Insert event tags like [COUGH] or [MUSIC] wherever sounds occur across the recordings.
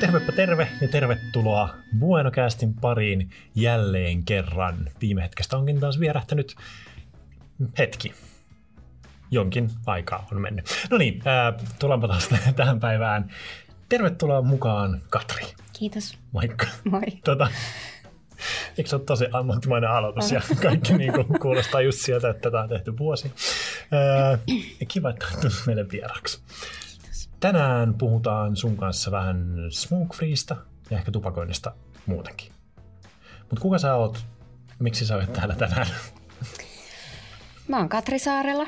Tervepä terve ja tervetuloa Buenocastin pariin jälleen kerran. Viime hetkestä onkin taas vierähtänyt hetki. Jonkin aikaa on mennyt. No niin, äh, tullaanpa taas [LAUGHS] tähän päivään. Tervetuloa mukaan, Katri. Kiitos. Moikka. Moi. Tota, eikö se ole tosi ammattimainen aloitus ja kaikki niin kuin, kuulostaa just sieltä, että tätä on tehty vuosi. Kiva, että olet meille vieraksi. Tänään puhutaan sun kanssa vähän smoke freesta ja ehkä tupakoinnista muutenkin. Mutta kuka sä oot? Miksi sä olet täällä tänään? Mä oon Katri Saarela.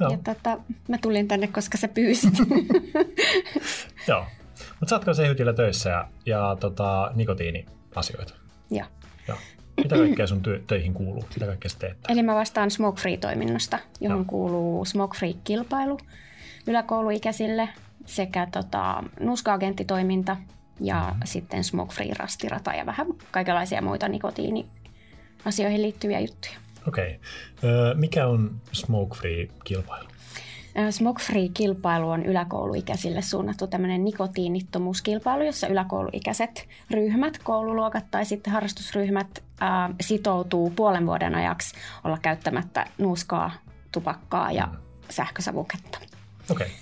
Joo. Ja tota, mä tulin tänne, koska sä pyysit. [LAUGHS] Joo. Mutta sä oot kanssa töissä ja, ja tota, nikotiiniasioita. Joo. Joo. Mitä kaikkea sun työ, töihin kuuluu? Mitä kaikkea sä teet? Eli mä vastaan Smoke Free-toiminnosta, johon Joo. kuuluu Smoke Free-kilpailu yläkouluikäisille sekä tota, nuuska-agenttitoiminta ja mm-hmm. sitten Smoke Free-rastirata ja vähän kaikenlaisia muita nikotiiniasioihin liittyviä juttuja. Okei. Okay. Mikä on smoke free kilpailu? Ö, Smoke Free-kilpailu on yläkouluikäisille suunnattu tämmöinen nikotiinittomuuskilpailu, jossa yläkouluikäiset ryhmät, koululuokat tai sitten harrastusryhmät ää, sitoutuu puolen vuoden ajaksi olla käyttämättä nuuskaa, tupakkaa ja sähkösavuketta. Okei. Okay.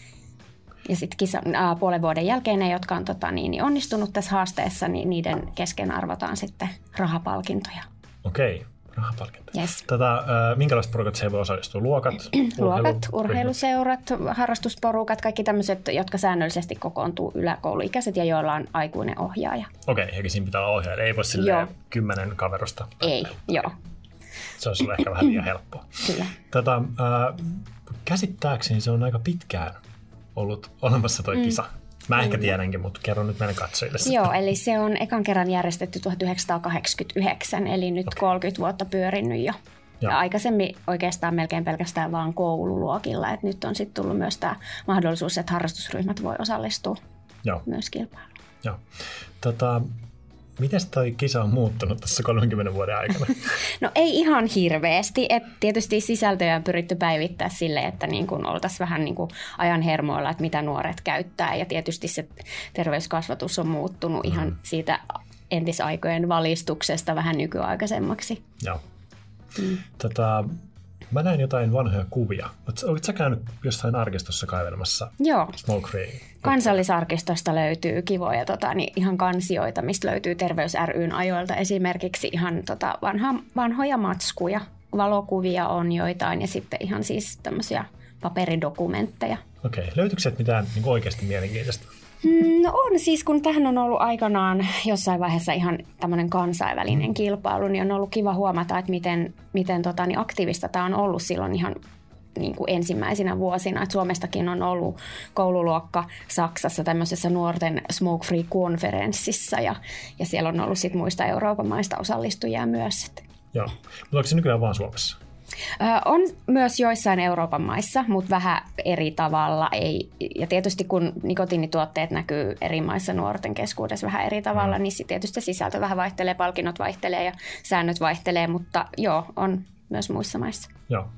Ja sitten puolen vuoden jälkeen ne, jotka on tota, niin, niin onnistunut tässä haasteessa, niin niiden kesken arvotaan sitten rahapalkintoja. Okei. Okay. Rahapalkinto. Yes. Tätä, äh, minkälaiset porukat siihen voi osallistua? Luokat? [CLEARS THROAT] Luokat, urheilu- urheiluseurat, harrastusporukat, kaikki tämmöiset, jotka säännöllisesti kokoontuu yläkouluikäiset ja joilla on aikuinen ohjaaja. Okei, okay, eikä siinä pitää olla ohjaaja. Ei voi silleen Joo. kymmenen kaverusta. Ei, joo, Se olisi ehkä vähän liian helppoa. [CLEARS THROAT] kyllä. Tätä, äh, käsittääkseni se on aika pitkään ollut olemassa toi mm. kisa. Mä ehkä tiedänkin, mutta kerron nyt meidän katsojille sitä. Joo, eli se on ekan kerran järjestetty 1989, eli nyt Okei. 30 vuotta pyörinyt jo. Joo. Ja aikaisemmin oikeastaan melkein pelkästään vaan koululuokilla, että nyt on sitten tullut myös tämä mahdollisuus, että harrastusryhmät voi osallistua Joo, myös kilpailuun. joo. Tota, miten toi kisa on muuttunut tässä 30 vuoden aikana? [LAUGHS] No ei ihan hirveästi, että tietysti sisältöjä on pyritty päivittää sille, että niin kuin oltaisiin vähän niin kuin ajan hermoilla, että mitä nuoret käyttää ja tietysti se terveyskasvatus on muuttunut ihan siitä entisaikojen valistuksesta vähän nykyaikaisemmaksi. Joo. Mm. Tota, mä näin jotain vanhoja kuvia. Oletko sä käynyt jossain arkistossa kaivelemassa Joo, Smoke Free? kansallisarkistosta löytyy kivoja tota, niin ihan kansioita, mistä löytyy Terveys ryn ajoilta esimerkiksi ihan tota, vanha, vanhoja matskuja. Valokuvia on joitain ja sitten ihan siis tämmöisiä paperidokumentteja. Okei, löytyykö sieltä mitään niin oikeasti mielenkiintoista? Mm, No on siis, kun tähän on ollut aikanaan jossain vaiheessa ihan tämmöinen kansainvälinen kilpailu, niin on ollut kiva huomata, että miten, miten tota, niin aktiivista tämä on ollut silloin ihan niin kuin ensimmäisinä vuosina. Et Suomestakin on ollut koululuokka Saksassa tämmöisessä nuorten Smoke Free-konferenssissa ja, ja siellä on ollut sit muista Euroopan maista osallistujia myös. Joo. Mutta onko se nykyään vaan Suomessa? On myös joissain Euroopan maissa, mutta vähän eri tavalla. Ei, ja tietysti kun nikotiinituotteet näkyy eri maissa nuorten keskuudessa vähän eri tavalla, niin sit tietysti sisältö vähän vaihtelee, palkinnot vaihtelee ja säännöt vaihtelee, mutta joo, on myös muissa maissa. Joo.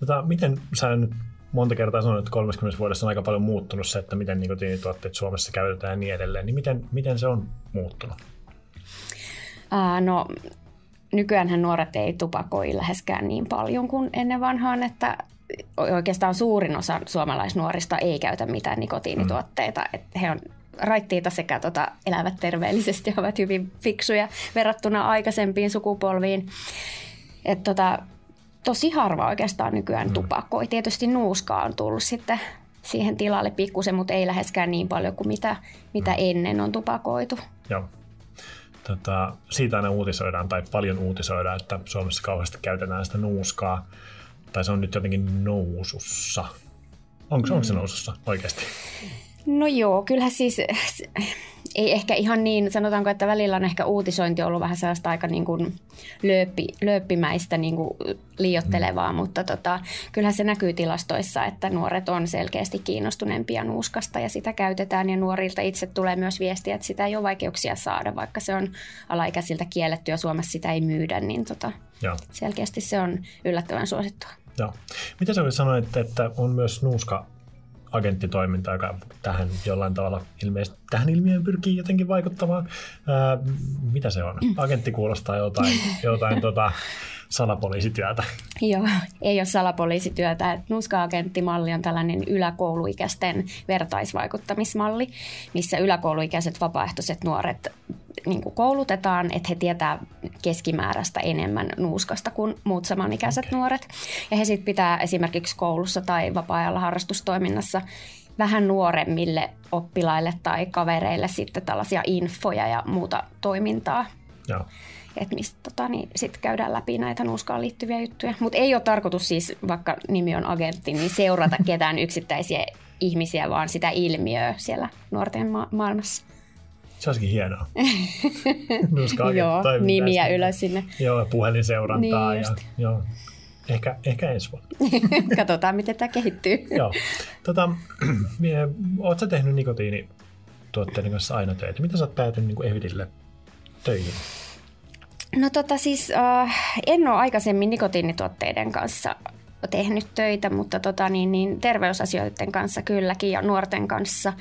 Tota, miten sä nyt monta kertaa sanoit, että 30 vuodessa on aika paljon muuttunut se, että miten nikotiinituotteet Suomessa käytetään ja niin edelleen. Niin miten, miten se on muuttunut? No, nykyäänhän nuoret ei tupakoi läheskään niin paljon kuin ennen vanhaan, että oikeastaan suurin osa suomalaisnuorista ei käytä mitään nikotiinituotteita. Mm. Että he on raittiita sekä tota, elävät terveellisesti ja ovat hyvin fiksuja verrattuna aikaisempiin sukupolviin. Et tota, tosi harva oikeastaan nykyään mm. tupakoi. Tietysti nuuskaa on tullut sitten siihen tilalle pikkusen, mutta ei läheskään niin paljon kuin mitä, mitä ennen on tupakoitu. Joo. Tota, siitä aina uutisoidaan, tai paljon uutisoidaan, että Suomessa kauheasti käytetään sitä nuuskaa, tai se on nyt jotenkin nousussa. Onko, mm. onko se nousussa oikeasti? No joo, kyllähän siis ei ehkä ihan niin, sanotaanko, että välillä on ehkä uutisointi ollut vähän sellaista aika niin kuin lööppi, lööppimäistä niin kuin liiottelevaa, mm. mutta tota, kyllähän se näkyy tilastoissa, että nuoret on selkeästi kiinnostuneempia nuuskasta ja sitä käytetään ja nuorilta itse tulee myös viestiä, että sitä ei ole vaikeuksia saada, vaikka se on alaikäisiltä kielletty ja Suomessa sitä ei myydä, niin tota, Joo. selkeästi se on yllättävän suosittua. Joo. Mitä sä sanoit, että, että on myös nuuska agenttitoiminta, joka tähän jollain tavalla ilmeisesti tähän ilmiöön pyrkii jotenkin vaikuttamaan. Ää, mitä se on? Agentti kuulostaa jotain, [LAUGHS] jotain tota, salapoliisityötä. Joo, ei ole salapoliisityötä. Nuska-agenttimalli on tällainen yläkouluikäisten vertaisvaikuttamismalli, missä yläkouluikäiset vapaaehtoiset nuoret niin kuin koulutetaan, että he tietää keskimääräistä enemmän nuuskasta kuin muut samanikäiset okay. nuoret. Ja he sitten pitää esimerkiksi koulussa tai vapaa-ajalla harrastustoiminnassa vähän nuoremmille oppilaille tai kavereille sitten tällaisia infoja ja muuta toimintaa. Joo että mistä tota, niin sit käydään läpi näitä nuuskaan liittyviä juttuja. Mutta ei ole tarkoitus siis, vaikka nimi on agentti, niin seurata ketään [LAUGHS] yksittäisiä ihmisiä, vaan sitä ilmiöä siellä nuorten ma- maailmassa. Se olisikin hienoa. [LAUGHS] joo, nimiä ylös sinne. Joo, puhelinseurantaa. Niin ja, joo. Ehkä, ehkä ensi vuonna. [LAUGHS] Katsotaan, miten tämä kehittyy. [LAUGHS] joo. Tota, [CLEARS THROAT] Oletko tehnyt nikotiinituotteiden kanssa aina töitä? Mitä sä oot päätynyt niin Evidille töihin? No tota siis, äh, en ole aikaisemmin nikotiinituotteiden kanssa tehnyt töitä, mutta tota, niin, niin terveysasioiden kanssa kylläkin ja nuorten kanssa.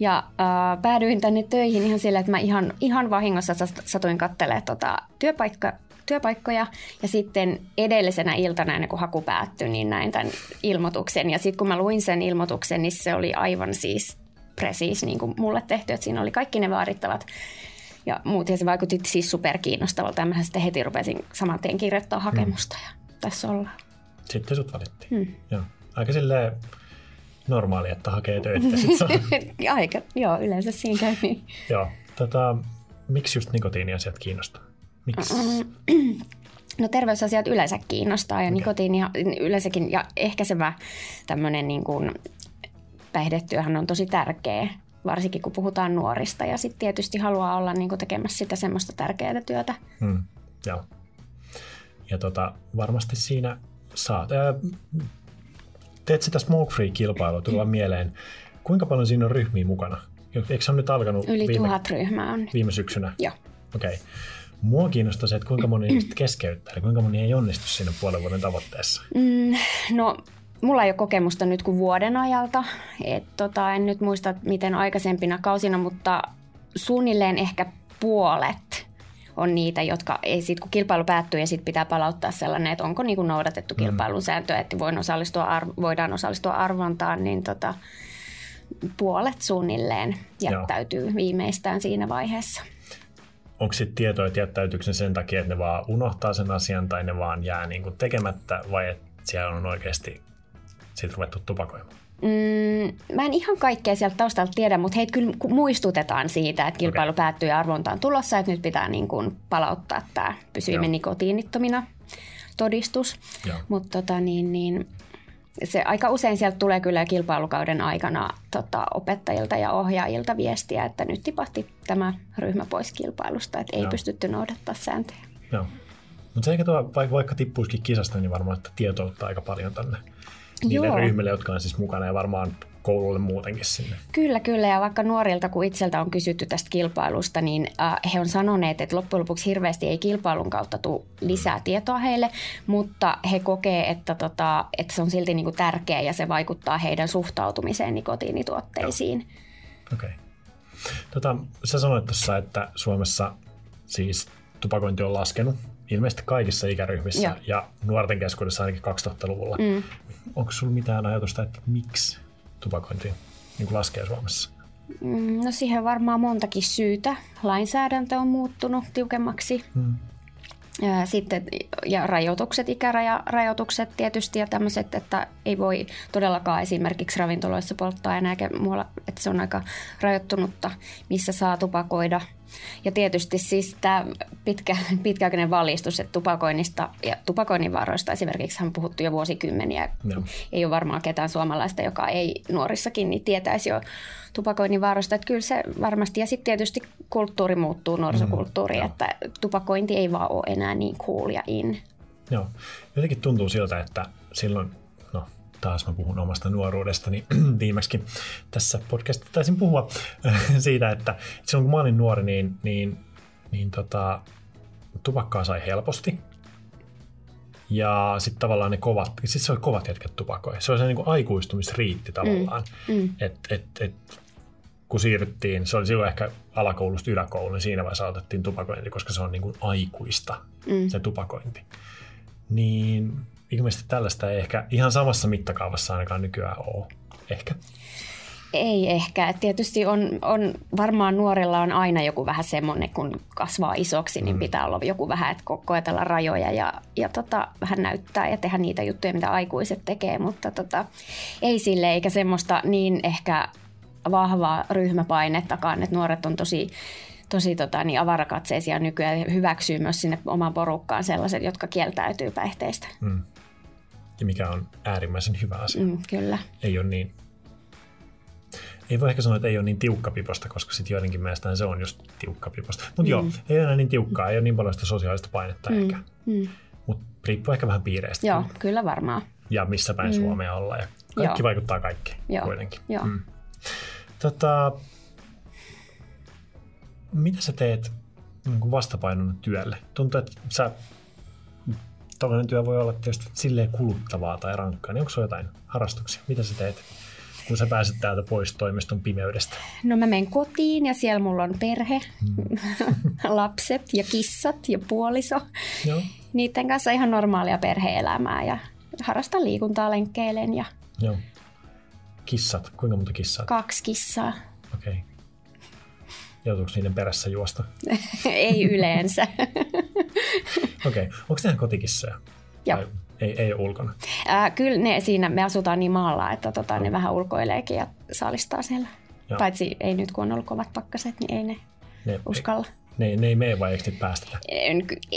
Ja äh, päädyin tänne töihin ihan sillä, että mä ihan, ihan vahingossa satuin katselemaan tota työpaikka, työpaikkoja ja sitten edellisenä iltana ennen kuin haku päättyi, niin näin tämän ilmoituksen. Ja sitten kun mä luin sen ilmoituksen, niin se oli aivan siis presiis niin kuin mulle tehty, että siinä oli kaikki ne vaadittavat ja muut. Ja se vaikutti siis superkiinnostavalta. Ja mä sitten heti rupesin saman tien kirjoittaa hakemusta mm. ja tässä ollaan. Sitten sut valittiin. Mm. Joo. Aika silleen normaali, että hakee töitä. [LAUGHS] Aika, joo, yleensä siinä käy niin. joo. Tota, miksi just nikotiiniasiat kiinnostaa? Miksi? No terveysasiat yleensä kiinnostaa ja okay. nikotiinia yleensäkin ja ehkäisevä tämmöinen niin kuin päihdetyöhän on tosi tärkeä varsinkin kun puhutaan nuorista. Ja sitten tietysti haluaa olla niin tekemässä sitä semmoista tärkeää työtä. Hmm, joo. Ja tota, varmasti siinä saat. Ää, teet sitä Smoke Free-kilpailua, tulla hmm. mieleen. Kuinka paljon siinä on ryhmiä mukana? Eikö se ole nyt alkanut Yli viime, tuhat ryhmää on. Viime syksynä? Joo. Okei. Okay. Mua kiinnostaa se, että kuinka moni ihmiset keskeyttää, eli kuinka moni ei onnistu siinä puolen vuoden tavoitteessa. Mm, no mulla ei ole kokemusta nyt kuin vuoden ajalta. Et tota, en nyt muista, miten aikaisempina kausina, mutta suunnilleen ehkä puolet on niitä, jotka ei sit, kun kilpailu päättyy ja sitten pitää palauttaa sellainen, että onko niinku noudatettu mm. kilpailun sääntöä, että voin osallistua arv- voidaan osallistua arvontaan, niin tota, puolet suunnilleen jättäytyy Joo. viimeistään siinä vaiheessa. Onko sitten tietoa, että jättäytyykö ne sen takia, että ne vaan unohtaa sen asian tai ne vaan jää niinku tekemättä vai että siellä on oikeasti siitä ruvettu tupakoimaan? Mm, mä en ihan kaikkea sieltä taustalta tiedä, mutta heitä kyllä muistutetaan siitä, että kilpailu okay. päättyy ja arvonta on tulossa, että nyt pitää niin kuin palauttaa tämä pysyvimme nikotiinittomina todistus. Mutta tota, niin, niin, se aika usein sieltä tulee kyllä kilpailukauden aikana tota, opettajilta ja ohjaajilta viestiä, että nyt tipahti tämä ryhmä pois kilpailusta, että ei Joo. pystytty noudattaa sääntöjä. Joo. Mutta se eikä tuo, vaikka, vaikka tippuisikin kisasta, niin varmaan että tietoutta aika paljon tänne niille Joo. ryhmille, jotka on siis mukana ja varmaan koululle muutenkin sinne. Kyllä, kyllä. Ja vaikka nuorilta, kun itseltä on kysytty tästä kilpailusta, niin äh, he on sanoneet, että loppujen lopuksi hirveästi ei kilpailun kautta tule lisää tietoa heille, mutta he kokee, että, tota, että se on silti niin kuin tärkeä ja se vaikuttaa heidän suhtautumiseen nikotiinituotteisiin. Okei. Okay. Tota, sä sanoit tuossa, että Suomessa siis tupakointi on laskenut ilmeisesti kaikissa ikäryhmissä Joo. ja nuorten keskuudessa ainakin 2000-luvulla. Mm. Onko sinulla mitään ajatusta, että miksi tupakointi niin kuin laskee Suomessa? Mm, no siihen varmaan montakin syytä. Lainsäädäntö on muuttunut tiukemmaksi. Mm. Sitten ja rajoitukset, ikärajarajoitukset tietysti ja tämmöiset, että ei voi todellakaan esimerkiksi ravintoloissa polttaa enää, muualla, että se on aika rajoittunutta, missä saa tupakoida – ja tietysti siis tämä pitkä, pitkäaikainen valistus, että tupakoinnista ja tupakoinnin varoista esimerkiksi on puhuttu jo vuosikymmeniä. No. Ei ole varmaan ketään suomalaista, joka ei nuorissakin niin tietäisi jo tupakoinnin varoista. Että kyllä se varmasti, ja sitten tietysti kulttuuri muuttuu, nuorisokulttuuri, mm, että tupakointi ei vaan ole enää niin cool ja in. Joo, jotenkin tuntuu siltä, että silloin taas mä puhun omasta nuoruudestani [CLEARS THROAT] viimeksi tässä podcastissa taisin puhua siitä, että silloin kun mä olin nuori, niin, niin, niin tota, tupakkaa sai helposti. Ja sitten tavallaan ne kovat, sitten se oli kovat jätkät tupakoi. Se oli se niin kuin aikuistumisriitti tavallaan. Mm. Mm. Et, et, et, kun siirryttiin, se oli silloin ehkä alakoulusta yläkouluun, niin siinä vaiheessa aloitettiin tupakointi, koska se on niin kuin aikuista, mm. se tupakointi. Niin ilmeisesti tällaista ei ehkä ihan samassa mittakaavassa ainakaan nykyään ole. Ehkä. Ei ehkä. Et tietysti on, on, varmaan nuorilla on aina joku vähän semmoinen, kun kasvaa isoksi, niin mm. pitää olla joku vähän, että ko- koetella rajoja ja, ja tota, vähän näyttää ja tehdä niitä juttuja, mitä aikuiset tekee, mutta tota, ei sille eikä semmoista niin ehkä vahvaa ryhmäpainettakaan, että nuoret on tosi tosi tota, niin avarakatseisia nykyään ja hyväksyy myös sinne omaan porukkaan sellaiset, jotka kieltäytyy päihteistä. Mm. Ja mikä on äärimmäisen hyvä asia. Mm, kyllä. Ei ole niin ei voi ehkä sanoa, että ei ole niin tiukkapiposta, koska sitten joidenkin mielestä se on just tiukkapiposta. Mutta mm. joo, ei ole enää niin tiukkaa, ei ole niin paljon sitä sosiaalista painetta mm. ehkä. Mm. Mutta riippuu ehkä vähän piireistä. Joo, kyllä varmaan. Ja missä päin mm. Suomea ollaan. Ja kaikki joo. vaikuttaa kaikkeen joo. kuitenkin. Joo. Mm. Tota, mitä sä teet niin vastapainona työlle? Tuntuu, että sä, tällainen työ voi olla tietysti silleen kuluttavaa tai rankkaa, niin onko se jotain harrastuksia? Mitä sä teet? kun sä pääset täältä pois toimiston pimeydestä? No mä menen kotiin ja siellä mulla on perhe, mm. [LAUGHS] lapset ja kissat ja puoliso. Joo. Niiden kanssa ihan normaalia perhe-elämää ja harrastan liikuntaa, lenkkeilen. Ja... Joo. Kissat, kuinka monta kissaa? Kaksi kissaa. Okei. Okay. Joutuuko niiden perässä juosta? [LAUGHS] Ei yleensä. [LAUGHS] Okei. Okay. Onko ne kotikissoja? Joo. Ei, ei ulkona? Ää, kyllä ne siinä, me asutaan niin maalla, että tota, ne vähän ulkoileekin ja saalistaa siellä. Joo. Paitsi ei nyt kun on ollut kovat pakkaset, niin ei ne, ne uskalla. Ne, ne ei mene vai eikö päästetä?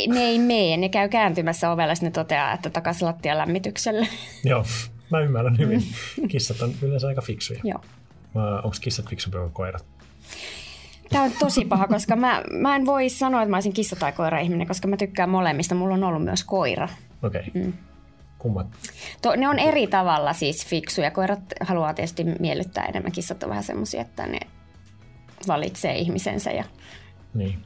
Ne ei mene, ne käy kääntymässä ovella, ne toteaa, että takaisin lattian lämmitykselle. [LAUGHS] Joo, mä ymmärrän hyvin. [LAUGHS] Kissat on yleensä aika fiksuja. Joo. Onko kissat fiksumpi kuin koirat? Tämä on tosi paha, koska mä, mä en voi sanoa, että mä olisin kissa- tai koira-ihminen, koska mä tykkään molemmista. Mulla on ollut myös koira. Okei. Okay. Mm. Kummat? To, ne on eri tavalla siis fiksuja. Koirat haluaa tietysti miellyttää enemmän. Kissat on vähän semmoisia, että ne valitsee ihmisensä. Ja... Niin.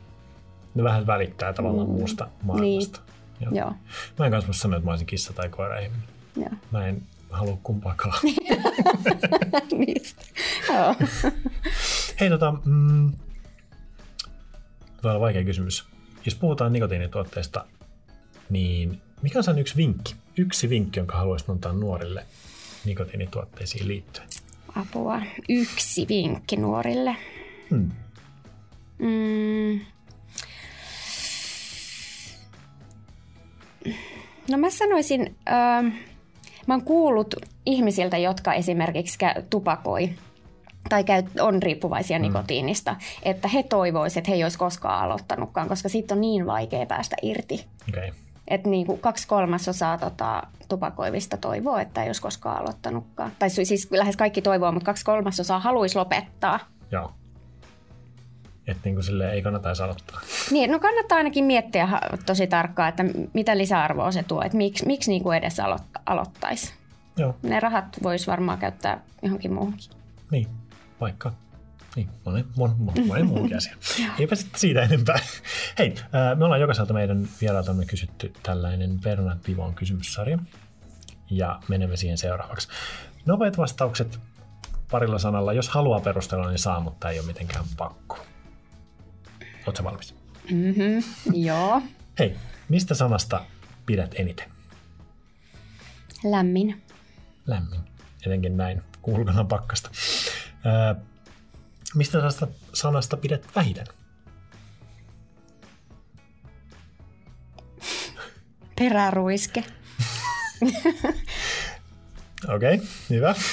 Ne vähän välittää tavallaan mm. muusta maailmasta. Niin. Joo. Joo. Mä en kanssa sanoa, että mä olisin kissa tai koira ihminen. Joo. Mä en halua kumpaakaan. [LAUGHS] Niistä. Hei tota, mm, On vaikea kysymys. Jos puhutaan nikotiinituotteista, niin mikä on sen yksi vinkki? Yksi vinkki, jonka haluaisit antaa nuorille nikotiinituotteisiin liittyen. Apua. Yksi vinkki nuorille. Hmm. Mm. No mä sanoisin, äh, mä oon kuullut ihmisiltä, jotka esimerkiksi tupakoi tai on riippuvaisia mm. nikotiinista, että he toivoisivat, että he ei olisi koskaan aloittanutkaan, koska siitä on niin vaikea päästä irti. Okay. Että niin kuin kaksi kolmasosaa tota, tupakoivista toivoo, että ei olisi koskaan aloittanutkaan. Tai siis lähes kaikki toivoo, mutta kaksi kolmasosaa haluaisi lopettaa. Joo. Että niin kuin silleen ei kannata edes aloittaa. Niin, no kannattaa ainakin miettiä tosi tarkkaan, että mitä lisäarvoa se tuo, että miksi, miksi niin kuin edes aloitt- aloittaisi. Joo. Ne rahat voisi varmaan käyttää johonkin muuhunkin. Niin, vaikka niin, monen, mon, mon, monen muunkin asia. [LAUGHS] Eipä sitten siitä enempää. Hei, me ollaan jokaiselta meidän vierailtamme kysytty tällainen Bernard Pivon kysymyssarja. Ja menemme siihen seuraavaksi. Nopeat vastaukset parilla sanalla. Jos haluaa perustella, niin saa, mutta ei ole mitenkään pakko. Oletko valmis? Mm-hmm, joo. [LAUGHS] Hei, mistä sanasta pidät eniten? Lämmin. Lämmin. Etenkin näin, ulkona pakkasta. Ää, mistä tästä sanasta pidät vähiten? Peräruiske. [LAUGHS] Okei, okay, hyvä. [LAUGHS]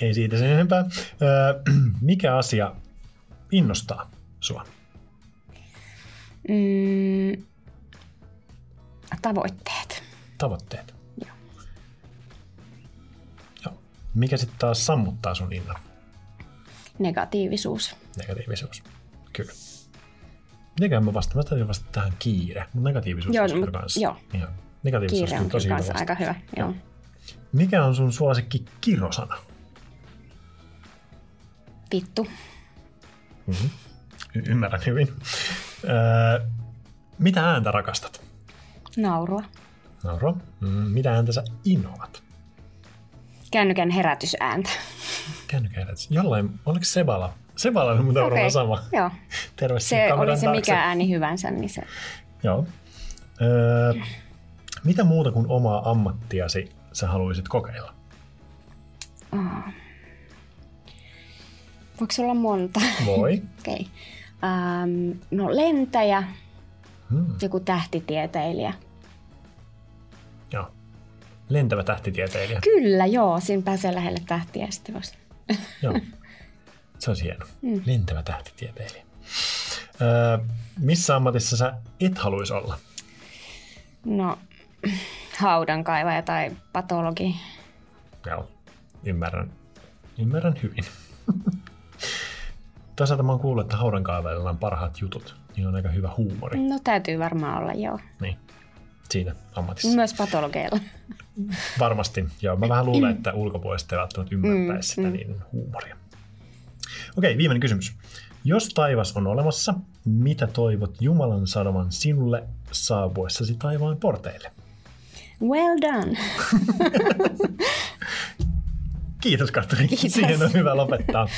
Ei siitä sen enempää. Öö, [CLEARS THROAT] mikä asia innostaa sua? Mm, tavoitteet. Tavoitteet? Mikä sitten taas sammuttaa sun innon? Negatiivisuus. Negatiivisuus, kyllä. Mitenkään mä vastaan? Mä täytyy vastata tähän kiire, mutta negatiivisuus joo, on kanssa. Joo. Ihan. Negatiivisuus kiire on tosi kanssa aika hyvä. Joo. Mikä on sun suosikki kirosana? Vittu. Mm-hmm. Y- ymmärrän hyvin. Öö, mitä ääntä rakastat? Naurua. Nauro. Mm, mitä ääntä sä inhoat? Kännykän herätysääntä. Kännykän herätys. Jollain, oliko Sebala? Sebala on muuten okay. sama. Joo. [LAUGHS] Terve Se oli se taakse. mikä ääni hyvänsä, niin se... Joo. Öö, mitä muuta kuin omaa ammattiasi sä haluaisit kokeilla? Oh. Voiko olla monta? Voi. [LAUGHS] Okei. Okay. Um, no lentäjä, Hmm. joku tähtitieteilijä. Lentävä tähtitieteilijä. Kyllä, joo. Siinä pääsee lähelle tähtiä sitten vasta. Joo. [LAUGHS] Se olisi hieno. Mm. Lentävä tähtitieteilijä. Öö, missä ammatissa sä et haluaisi olla? No, haudankaivaja tai patologi. Joo. Ymmärrän. Ymmärrän hyvin. [LAUGHS] Toisaalta mä oon kuullut, että haudankaivajilla on parhaat jutut. Niillä on aika hyvä huumori. No täytyy varmaan olla, joo. Niin. Siinä ammatissa. Myös patologeilla. Varmasti, joo. Mä vähän luulen, että ulkopuolista ei välttämättä ymmärtäisi sitä Mm, mm. niiden huumoria. Okei, viimeinen kysymys. Jos taivas on olemassa, mitä toivot Jumalan sanoman sinulle saapuessasi taivaan porteille? Well done. [LAUGHS] Kiitos Katri, Kiitos. siihen on hyvä lopettaa.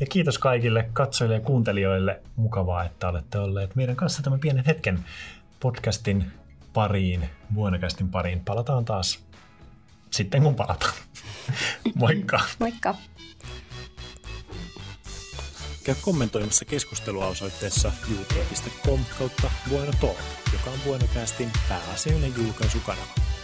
Ja kiitos kaikille katsojille ja kuuntelijoille. Mukavaa, että olette olleet meidän kanssa tämän pienen hetken podcastin pariin, Vuonacastin pariin. Palataan taas sitten kun palataan. [LAUGHS] Moikka! Moikka. Käy kommentoimassa keskustelua osoitteessa youtube.com kautta Bueno Talk, joka on Buenocastin pääasiallinen julkaisukanava.